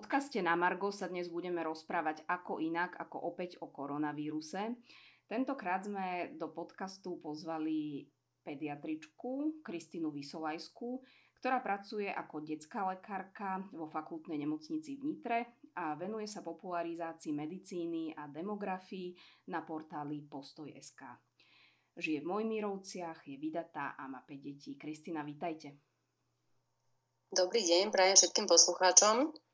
podcaste na Margo sa dnes budeme rozprávať ako inak, ako opäť o koronavíruse. Tentokrát sme do podcastu pozvali pediatričku Kristínu Vysolajskú, ktorá pracuje ako detská lekárka vo fakultnej nemocnici v Nitre a venuje sa popularizácii medicíny a demografii na portáli Postoj.sk. Žije v Mojmírovciach, je vydatá a má 5 detí. Kristina, vítajte. Dobrý deň, prajem všetkým poslucháčom.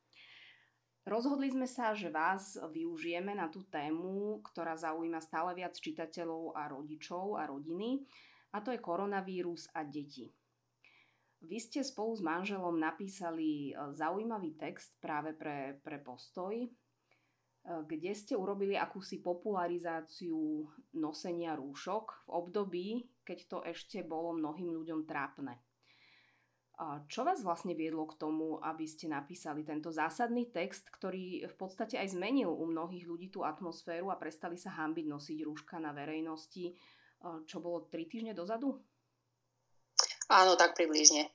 Rozhodli sme sa, že vás využijeme na tú tému, ktorá zaujíma stále viac čitateľov a rodičov a rodiny, a to je koronavírus a deti. Vy ste spolu s manželom napísali e, zaujímavý text práve pre, pre postoj, e, kde ste urobili akúsi popularizáciu nosenia rúšok v období, keď to ešte bolo mnohým ľuďom trápne. Čo vás vlastne viedlo k tomu, aby ste napísali tento zásadný text, ktorý v podstate aj zmenil u mnohých ľudí tú atmosféru a prestali sa hambiť nosiť rúška na verejnosti, čo bolo tri týždne dozadu? Áno, tak približne.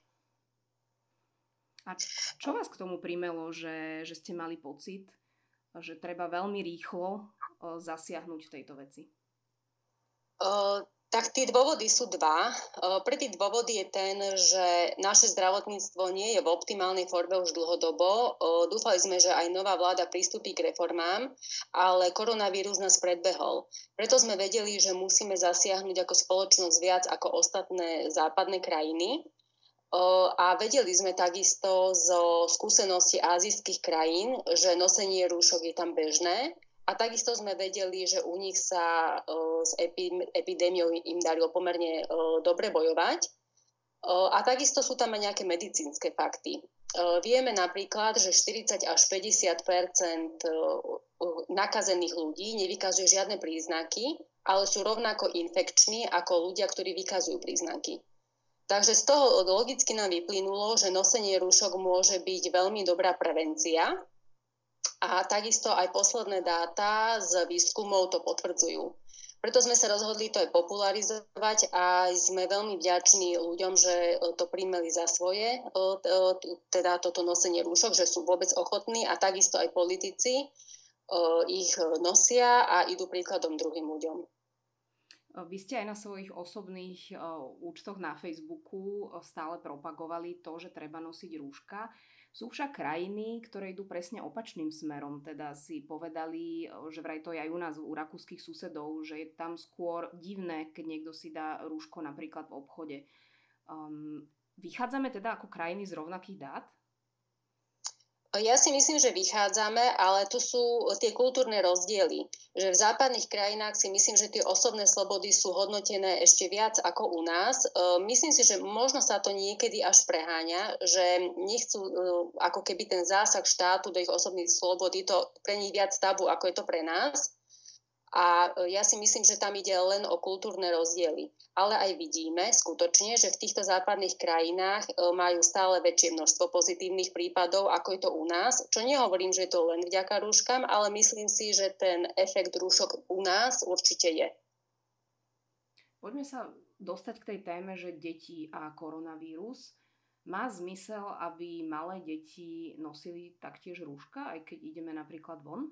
A čo vás k tomu primelo, že, že ste mali pocit, že treba veľmi rýchlo zasiahnuť v tejto veci? Uh tak tie dôvody sú dva. Prvý dôvod je ten, že naše zdravotníctvo nie je v optimálnej forme už dlhodobo. Dúfali sme, že aj nová vláda pristúpi k reformám, ale koronavírus nás predbehol. Preto sme vedeli, že musíme zasiahnuť ako spoločnosť viac ako ostatné západné krajiny. A vedeli sme takisto zo skúsenosti azijských krajín, že nosenie rúšok je tam bežné a takisto sme vedeli, že u nich sa uh, s epidémiou im darilo pomerne uh, dobre bojovať. Uh, a takisto sú tam aj nejaké medicínske fakty. Vieme napríklad, že 40 až 50% nakazených ľudí nevykazuje žiadne príznaky, ale sú rovnako infekční ako ľudia, ktorí vykazujú príznaky. Takže z toho logicky nám vyplynulo, že nosenie rúšok môže byť veľmi dobrá prevencia a takisto aj posledné dáta z výskumov to potvrdzujú. Preto sme sa rozhodli to aj popularizovať a sme veľmi vďační ľuďom, že to príjmeli za svoje, teda toto nosenie rúšok, že sú vôbec ochotní a takisto aj politici ich nosia a idú príkladom druhým ľuďom. Vy ste aj na svojich osobných účtoch na Facebooku stále propagovali to, že treba nosiť rúška. Sú však krajiny, ktoré idú presne opačným smerom, teda si povedali, že vraj to je aj u nás, u rakúskych susedov, že je tam skôr divné, keď niekto si dá rúško napríklad v obchode. Um, vychádzame teda ako krajiny z rovnakých dát? Ja si myslím, že vychádzame, ale tu sú tie kultúrne rozdiely. Že v západných krajinách si myslím, že tie osobné slobody sú hodnotené ešte viac ako u nás. E, myslím si, že možno sa to niekedy až preháňa, že nechcú e, ako keby ten zásah štátu do ich osobných slobod, je to pre nich viac tabu, ako je to pre nás. A e, ja si myslím, že tam ide len o kultúrne rozdiely. Ale aj vidíme skutočne, že v týchto západných krajinách e, majú stále väčšie množstvo pozitívnych prípadov, ako je to u nás. Čo nehovorím, že je to len vďaka rúškam, ale myslím si, že ten efekt rúšok u nás určite je. Poďme sa dostať k tej téme, že deti a koronavírus. Má zmysel, aby malé deti nosili taktiež rúška, aj keď ideme napríklad von?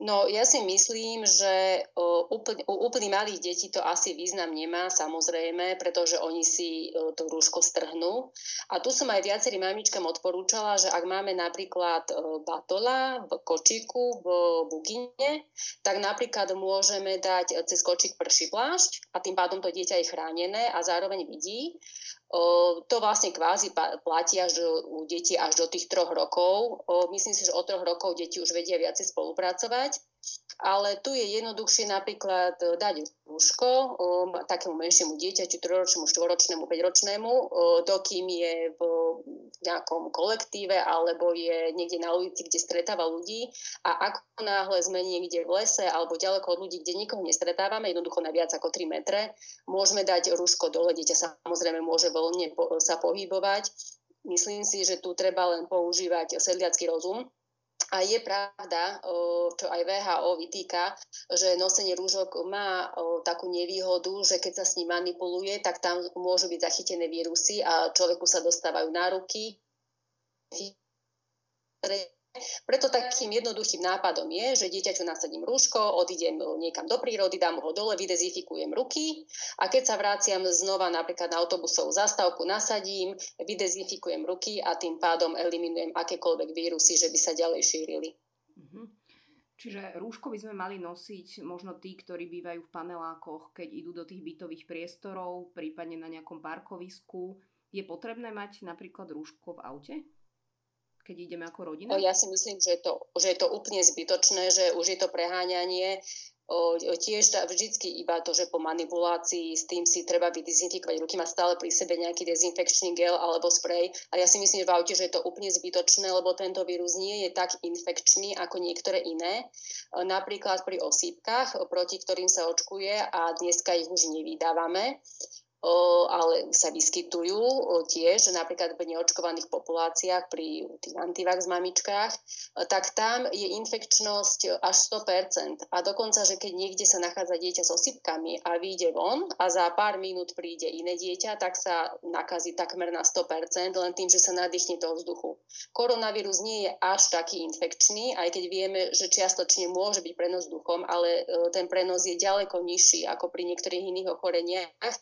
No ja si myslím, že úplne, u úplne malých detí to asi význam nemá, samozrejme, pretože oni si to rúško strhnú. A tu som aj viacerým mamičkám odporúčala, že ak máme napríklad batola v kočiku, v bugine, tak napríklad môžeme dať cez kočík prší plášť a tým pádom to dieťa je chránené a zároveň vidí. To vlastne kvázi platí až do, u detí až do tých troch rokov. Myslím si, že od troch rokov deti už vedia viacej spolupracovať ale tu je jednoduchšie napríklad e, dať rúško um, takému menšiemu dieťaťu, trojročnému, štvoročnému, päťročnému, um, dokým je v nejakom kolektíve alebo je niekde na ulici, kde stretáva ľudí a ako náhle sme niekde v lese alebo ďaleko od ľudí, kde nikoho nestretávame, jednoducho na viac ako 3 metre, môžeme dať rúško dole, dieťa samozrejme môže voľne sa pohybovať. Myslím si, že tu treba len používať sedliacký rozum, a je pravda, čo aj VHO vytýka, že nosenie rúžok má takú nevýhodu, že keď sa s ním manipuluje, tak tam môžu byť zachytené vírusy a človeku sa dostávajú na ruky, preto takým jednoduchým nápadom je, že dieťaťu nasadím rúško, odídem niekam do prírody, dám ho dole, vydezifikujem ruky a keď sa vráciam znova napríklad na autobusovú zastávku, nasadím, vydezifikujem ruky a tým pádom eliminujem akékoľvek vírusy, že by sa ďalej šírili. Uh-huh. Čiže rúško by sme mali nosiť možno tí, ktorí bývajú v panelákoch, keď idú do tých bytových priestorov, prípadne na nejakom parkovisku. Je potrebné mať napríklad rúško v aute? Keď ideme ako rodina? Ja si myslím, že je to, že je to úplne zbytočné, že už je to preháňanie. O, tiež vždycky iba to, že po manipulácii s tým si treba vydezinfikovať ruky, má stále pri sebe nejaký dezinfekčný gel alebo sprej. A ja si myslím, že v aute, že je to úplne zbytočné, lebo tento vírus nie je tak infekčný ako niektoré iné. Napríklad pri osýpkach, proti ktorým sa očkuje a dneska ich už nevydávame ale sa vyskytujú tiež napríklad v neočkovaných populáciách pri tých antivax mamičkách, tak tam je infekčnosť až 100%. A dokonca, že keď niekde sa nachádza dieťa s osypkami a vyjde von a za pár minút príde iné dieťa, tak sa nakazí takmer na 100%, len tým, že sa nadýchne toho vzduchu. Koronavírus nie je až taký infekčný, aj keď vieme, že čiastočne môže byť prenos vzduchom, ale e, ten prenos je ďaleko nižší ako pri niektorých iných ochoreniach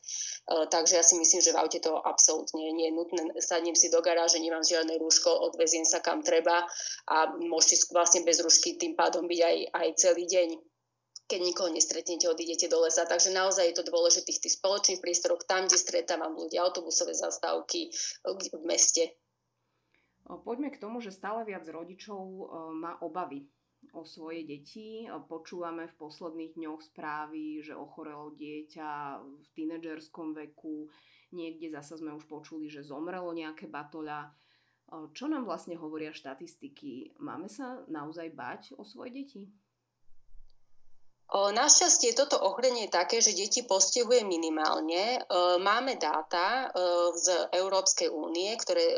E, takže ja si myslím, že v aute to absolútne nie je nutné. Sadnem si do garáže, nemám žiadne rúško, odveziem sa kam treba a môžete vlastne bez rúšky tým pádom byť aj, aj celý deň keď nikoho nestretnete, odídete do lesa. Takže naozaj je to dôležité v tých spoločných priestoroch, tam, kde stretávam ľudia, autobusové zastávky e, v meste. Poďme k tomu, že stále viac rodičov e, má obavy o svoje deti. Počúvame v posledných dňoch správy, že ochorelo dieťa v tínedžerskom veku. Niekde zasa sme už počuli, že zomrelo nejaké batoľa. Čo nám vlastne hovoria štatistiky? Máme sa naozaj bať o svoje deti? Našťastie toto ochorenie je také, že deti postihuje minimálne. Máme dáta z Európskej únie, ktoré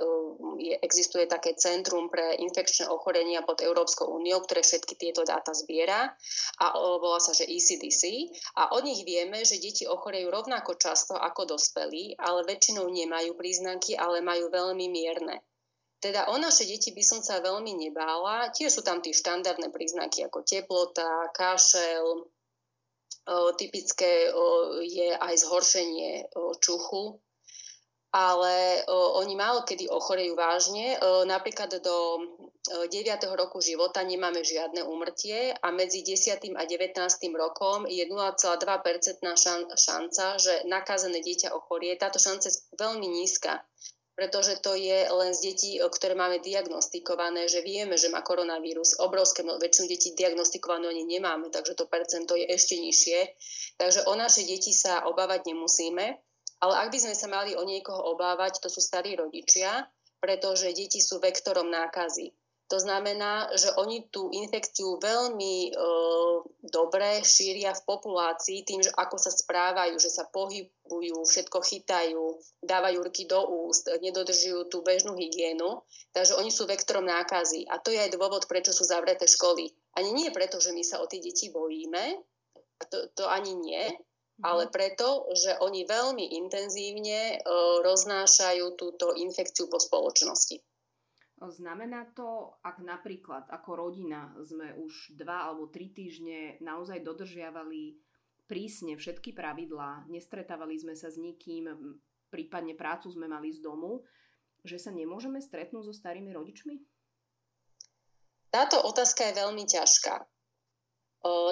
je, existuje také centrum pre infekčné ochorenia pod Európskou úniou, ktoré všetky tieto dáta zbiera a volá sa, že ECDC. A od nich vieme, že deti ochorejú rovnako často ako dospelí, ale väčšinou nemajú príznaky, ale majú veľmi mierne. Teda o naše deti by som sa veľmi nebála. Tiež sú tam tie štandardné príznaky ako teplota, kašel. Typické je aj zhoršenie čuchu, ale oni málo kedy ochorejú vážne. Napríklad do 9. roku života nemáme žiadne úmrtie a medzi 10. a 19. rokom je 0,2% šanca, že nakazené dieťa ochorie. Táto šanca je veľmi nízka pretože to je len z detí, ktoré máme diagnostikované, že vieme, že má koronavírus. Obrovské väčšinu detí diagnostikované ani nemáme, takže to percento je ešte nižšie. Takže o naše deti sa obávať nemusíme, ale ak by sme sa mali o niekoho obávať, to sú starí rodičia, pretože deti sú vektorom nákazy. To znamená, že oni tú infekciu veľmi e, dobre šíria v populácii tým, že ako sa správajú, že sa pohybujú, všetko chytajú, dávajú ruky do úst, nedodržujú tú bežnú hygienu. Takže oni sú vektorom nákazy. A to je aj dôvod, prečo sú zavreté školy. Ani nie preto, že my sa o tie deti bojíme, to, to ani nie, mhm. ale preto, že oni veľmi intenzívne e, roznášajú túto infekciu po spoločnosti. Znamená to, ak napríklad ako rodina sme už dva alebo tri týždne naozaj dodržiavali prísne všetky pravidlá, nestretávali sme sa s nikým, prípadne prácu sme mali z domu, že sa nemôžeme stretnúť so starými rodičmi? Táto otázka je veľmi ťažká.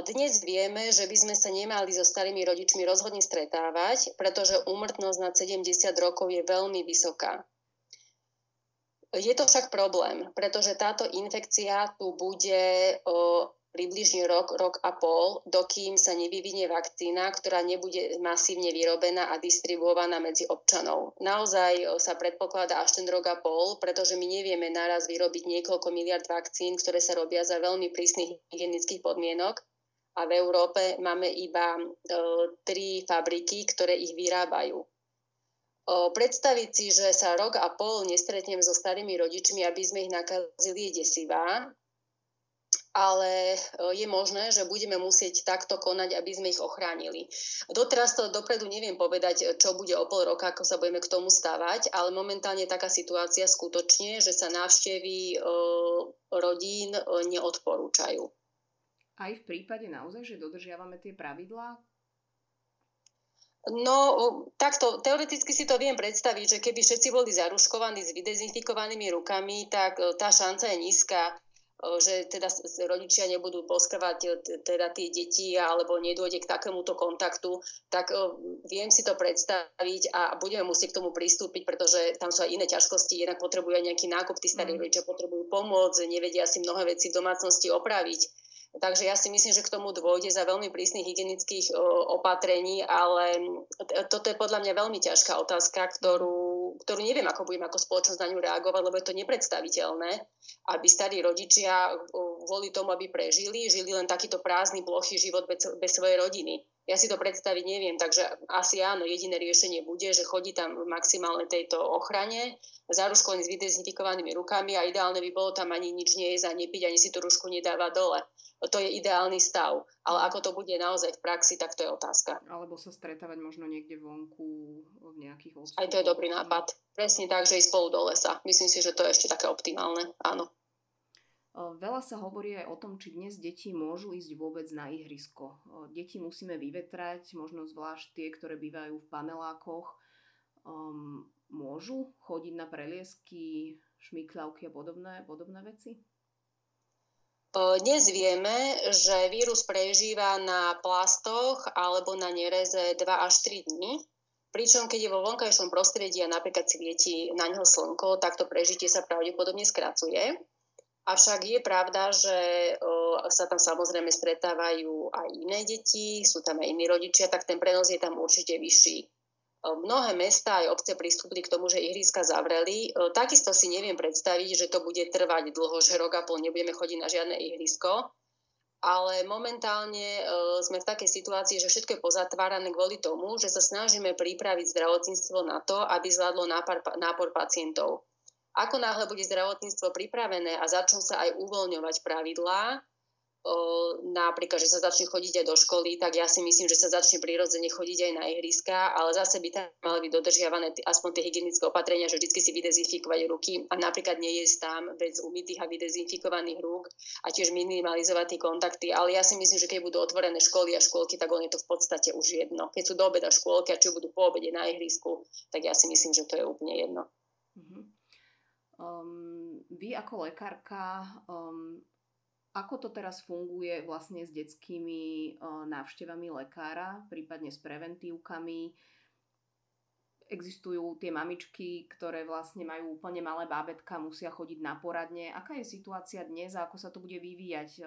Dnes vieme, že by sme sa nemali so starými rodičmi rozhodne stretávať, pretože úmrtnosť nad 70 rokov je veľmi vysoká. Je to však problém, pretože táto infekcia tu bude o, približne rok, rok a pol, dokým sa nevyvinie vakcína, ktorá nebude masívne vyrobená a distribuovaná medzi občanov. Naozaj sa predpokladá až ten rok a pol, pretože my nevieme naraz vyrobiť niekoľko miliard vakcín, ktoré sa robia za veľmi prísnych hygienických podmienok. A v Európe máme iba e, tri fabriky, ktoré ich vyrábajú predstaviť si, že sa rok a pol nestretnem so starými rodičmi, aby sme ich nakazili, je desivá. ale je možné, že budeme musieť takto konať, aby sme ich ochránili. Doteraz to dopredu neviem povedať, čo bude o pol roka, ako sa budeme k tomu stávať, ale momentálne je taká situácia skutočne, že sa návštevy rodín neodporúčajú. Aj v prípade naozaj, že dodržiavame tie pravidlá, No, takto, teoreticky si to viem predstaviť, že keby všetci boli zaruškovaní s vydezinfikovanými rukami, tak e, tá šanca je nízka, e, že teda rodičia nebudú poskrvať e, teda tie deti alebo nedôjde k takémuto kontaktu, tak viem si to predstaviť a budeme musieť k tomu pristúpiť, pretože tam sú aj iné ťažkosti, jednak potrebujú aj nejaký nákup, tí starí mm. rodičia potrebujú pomôcť, nevedia si mnohé veci v domácnosti opraviť Takže ja si myslím, že k tomu dôjde za veľmi prísnych hygienických opatrení, ale toto je podľa mňa veľmi ťažká otázka, ktorú, ktorú neviem, ako budeme ako spoločnosť na ňu reagovať, lebo je to nepredstaviteľné, aby starí rodičia kvôli tomu, aby prežili, žili len takýto prázdny, plochý život bez, bez svojej rodiny. Ja si to predstaviť neviem, takže asi áno, jediné riešenie bude, že chodí tam v maximálnej tejto ochrane, zaruškovaný s vydezinfikovanými rukami a ideálne by bolo tam ani nič nejesť a nepiť, ani si tú rušku nedáva dole to je ideálny stav. Ale ako to bude naozaj v praxi, tak to je otázka. Alebo sa stretávať možno niekde vonku v nejakých odstupoch. Aj to je dobrý nápad. Presne tak, že ísť spolu do lesa. Myslím si, že to je ešte také optimálne. Áno. Veľa sa hovorí aj o tom, či dnes deti môžu ísť vôbec na ihrisko. Deti musíme vyvetrať, možno zvlášť tie, ktoré bývajú v panelákoch. Um, môžu chodiť na preliesky, šmykľavky a podobné, podobné veci? Dnes vieme, že vírus prežíva na plastoch alebo na nereze 2 až 3 dní. Pričom keď je vo vonkajšom prostredí a napríklad svieti na neho slnko, tak to prežitie sa pravdepodobne skracuje. Avšak je pravda, že sa tam samozrejme stretávajú aj iné deti, sú tam aj iní rodičia, tak ten prenos je tam určite vyšší. Mnohé mesta aj obce pristúpili k tomu, že ihriska zavreli. Takisto si neviem predstaviť, že to bude trvať dlho, že rok a pol nebudeme chodiť na žiadne ihrisko. Ale momentálne sme v takej situácii, že všetko je pozatvárané kvôli tomu, že sa snažíme pripraviť zdravotníctvo na to, aby zvládlo nápor, nápor pacientov. Ako náhle bude zdravotníctvo pripravené a začnú sa aj uvoľňovať pravidlá, napríklad, že sa začne chodiť aj do školy, tak ja si myslím, že sa začne prirodzene chodiť aj na ihriska, ale zase by tam mali byť dodržiavané aspoň tie hygienické opatrenia, že vždy si vydezinfikovať ruky a napríklad nie jesť tam bez umytých a vydezinfikovaných rúk a tiež minimalizovať tie kontakty. Ale ja si myslím, že keď budú otvorené školy a škôlky, tak on je to v podstate už jedno. Keď sú do obeda škôlky a či budú po obede na ihrisku, tak ja si myslím, že to je úplne jedno. Uh-huh. Um, vy ako lekárka um, ako to teraz funguje vlastne s detskými návštevami lekára, prípadne s preventívkami? Existujú tie mamičky, ktoré vlastne majú úplne malé bábetka, musia chodiť na poradne. Aká je situácia dnes a ako sa to bude vyvíjať?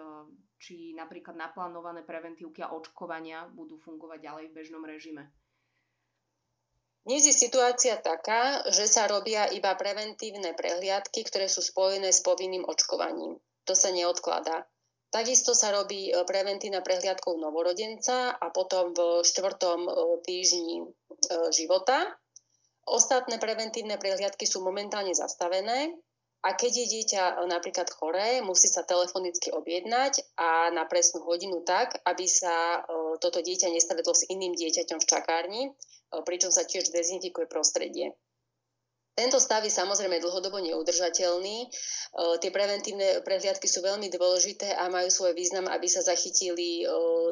Či napríklad naplánované preventívky a očkovania budú fungovať ďalej v bežnom režime? Dnes je situácia taká, že sa robia iba preventívne prehliadky, ktoré sú spojené s povinným očkovaním to sa neodkladá. Takisto sa robí e, preventívna prehliadkou novorodenca a potom v štvrtom e, týždni e, života. Ostatné preventívne prehliadky sú momentálne zastavené a keď je dieťa napríklad choré, musí sa telefonicky objednať a na presnú hodinu tak, aby sa toto dieťa nestretlo s iným dieťaťom v čakárni, pričom sa tiež dezinfikuje prostredie. Tento stav je samozrejme dlhodobo neudržateľný. E, tie preventívne prehliadky sú veľmi dôležité a majú svoj význam, aby sa zachytili e,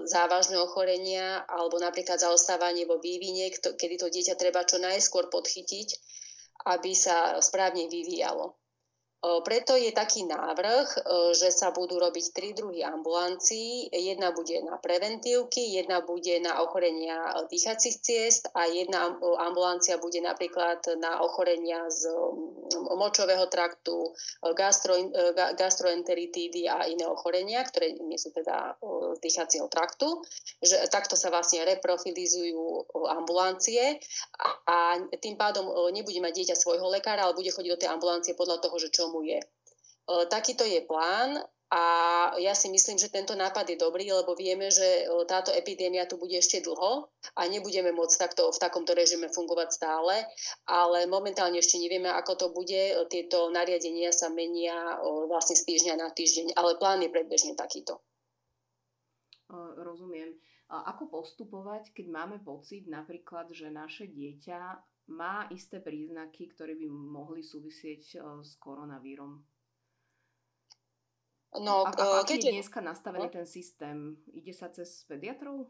závažné ochorenia alebo napríklad zaostávanie vo vývine, kedy to dieťa treba čo najskôr podchytiť, aby sa správne vyvíjalo. Preto je taký návrh, že sa budú robiť tri druhy ambulancií. Jedna bude na preventívky, jedna bude na ochorenia dýchacích ciest a jedna ambulancia bude napríklad na ochorenia z močového traktu, gastro, gastroenteritídy a iné ochorenia, ktoré nie sú teda z dýchacieho traktu. Že takto sa vlastne reprofilizujú ambulancie a tým pádom nebude mať dieťa svojho lekára, ale bude chodiť do tej ambulancie podľa toho, že čo tomu je. Takýto je plán. A ja si myslím, že tento nápad je dobrý, lebo vieme, že táto epidémia tu bude ešte dlho a nebudeme môcť takto v takomto režime fungovať stále, ale momentálne ešte nevieme, ako to bude. Tieto nariadenia sa menia vlastne z týždňa na týždeň, ale plán je predbežne takýto. Rozumiem. Ako postupovať, keď máme pocit napríklad, že naše dieťa má isté príznaky, ktoré by mohli súvisieť s koronavírom? No, a, a aký je dneska nastavený no? ten systém? Ide sa cez pediatrov?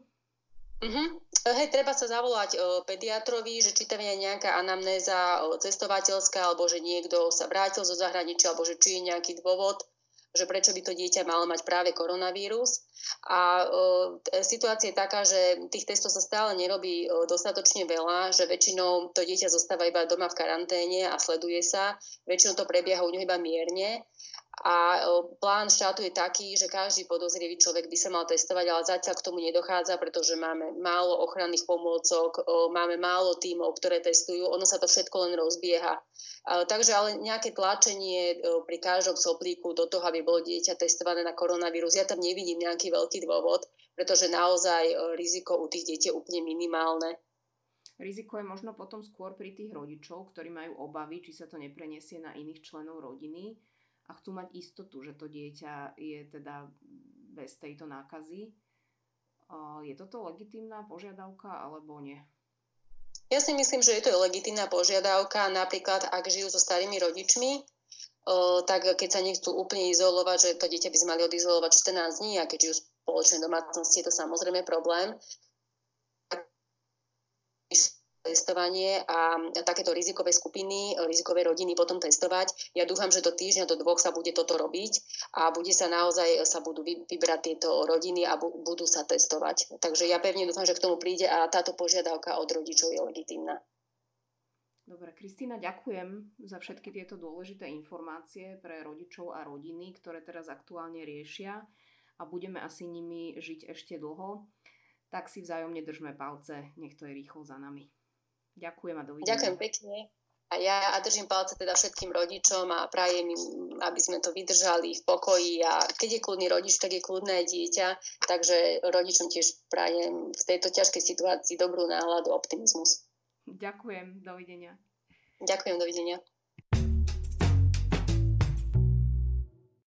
Uh-huh. Hej, treba sa zavolať uh, pediatrovi, že či tam je nejaká anamnéza uh, cestovateľská, alebo že niekto sa vrátil zo zahraničia, alebo že či je nejaký dôvod, že prečo by to dieťa malo mať práve koronavírus. A uh, situácia je taká, že tých testov sa stále nerobí uh, dostatočne veľa, že väčšinou to dieťa zostáva iba doma v karanténe a sleduje sa. Väčšinou to prebieha u ňoho iba mierne a plán štátu je taký, že každý podozrivý človek by sa mal testovať, ale zatiaľ k tomu nedochádza, pretože máme málo ochranných pomôcok, máme málo tímov, ktoré testujú, ono sa to všetko len rozbieha. Takže ale nejaké tlačenie pri každom soplíku do toho, aby bolo dieťa testované na koronavírus, ja tam nevidím nejaký veľký dôvod, pretože naozaj riziko u tých detí je úplne minimálne. Riziko je možno potom skôr pri tých rodičov, ktorí majú obavy, či sa to nepreniesie na iných členov rodiny a chcú mať istotu, že to dieťa je teda bez tejto nákazy. Je toto legitimná požiadavka alebo nie? Ja si myslím, že je to legitimná požiadavka, napríklad ak žijú so starými rodičmi, tak keď sa nechcú úplne izolovať, že to dieťa by sme mali odizolovať 14 dní a keď žijú spoločnej domácnosti, je to samozrejme problém testovanie a takéto rizikové skupiny, rizikové rodiny potom testovať. Ja dúfam, že do týždňa, do dvoch sa bude toto robiť a bude sa naozaj, sa budú vybrať tieto rodiny a budú sa testovať. Takže ja pevne dúfam, že k tomu príde a táto požiadavka od rodičov je legitimná. Dobre, Kristýna, ďakujem za všetky tieto dôležité informácie pre rodičov a rodiny, ktoré teraz aktuálne riešia a budeme asi nimi žiť ešte dlho. Tak si vzájomne držme palce, nech to je rýchlo za nami. Ďakujem a dovidenia. Ďakujem pekne. A ja a držím palce teda všetkým rodičom a prajem im, aby sme to vydržali v pokoji a keď je kľudný rodič, tak je kľudné dieťa, takže rodičom tiež prajem v tejto ťažkej situácii dobrú náladu, optimizmus. Ďakujem, dovidenia. Ďakujem, dovidenia.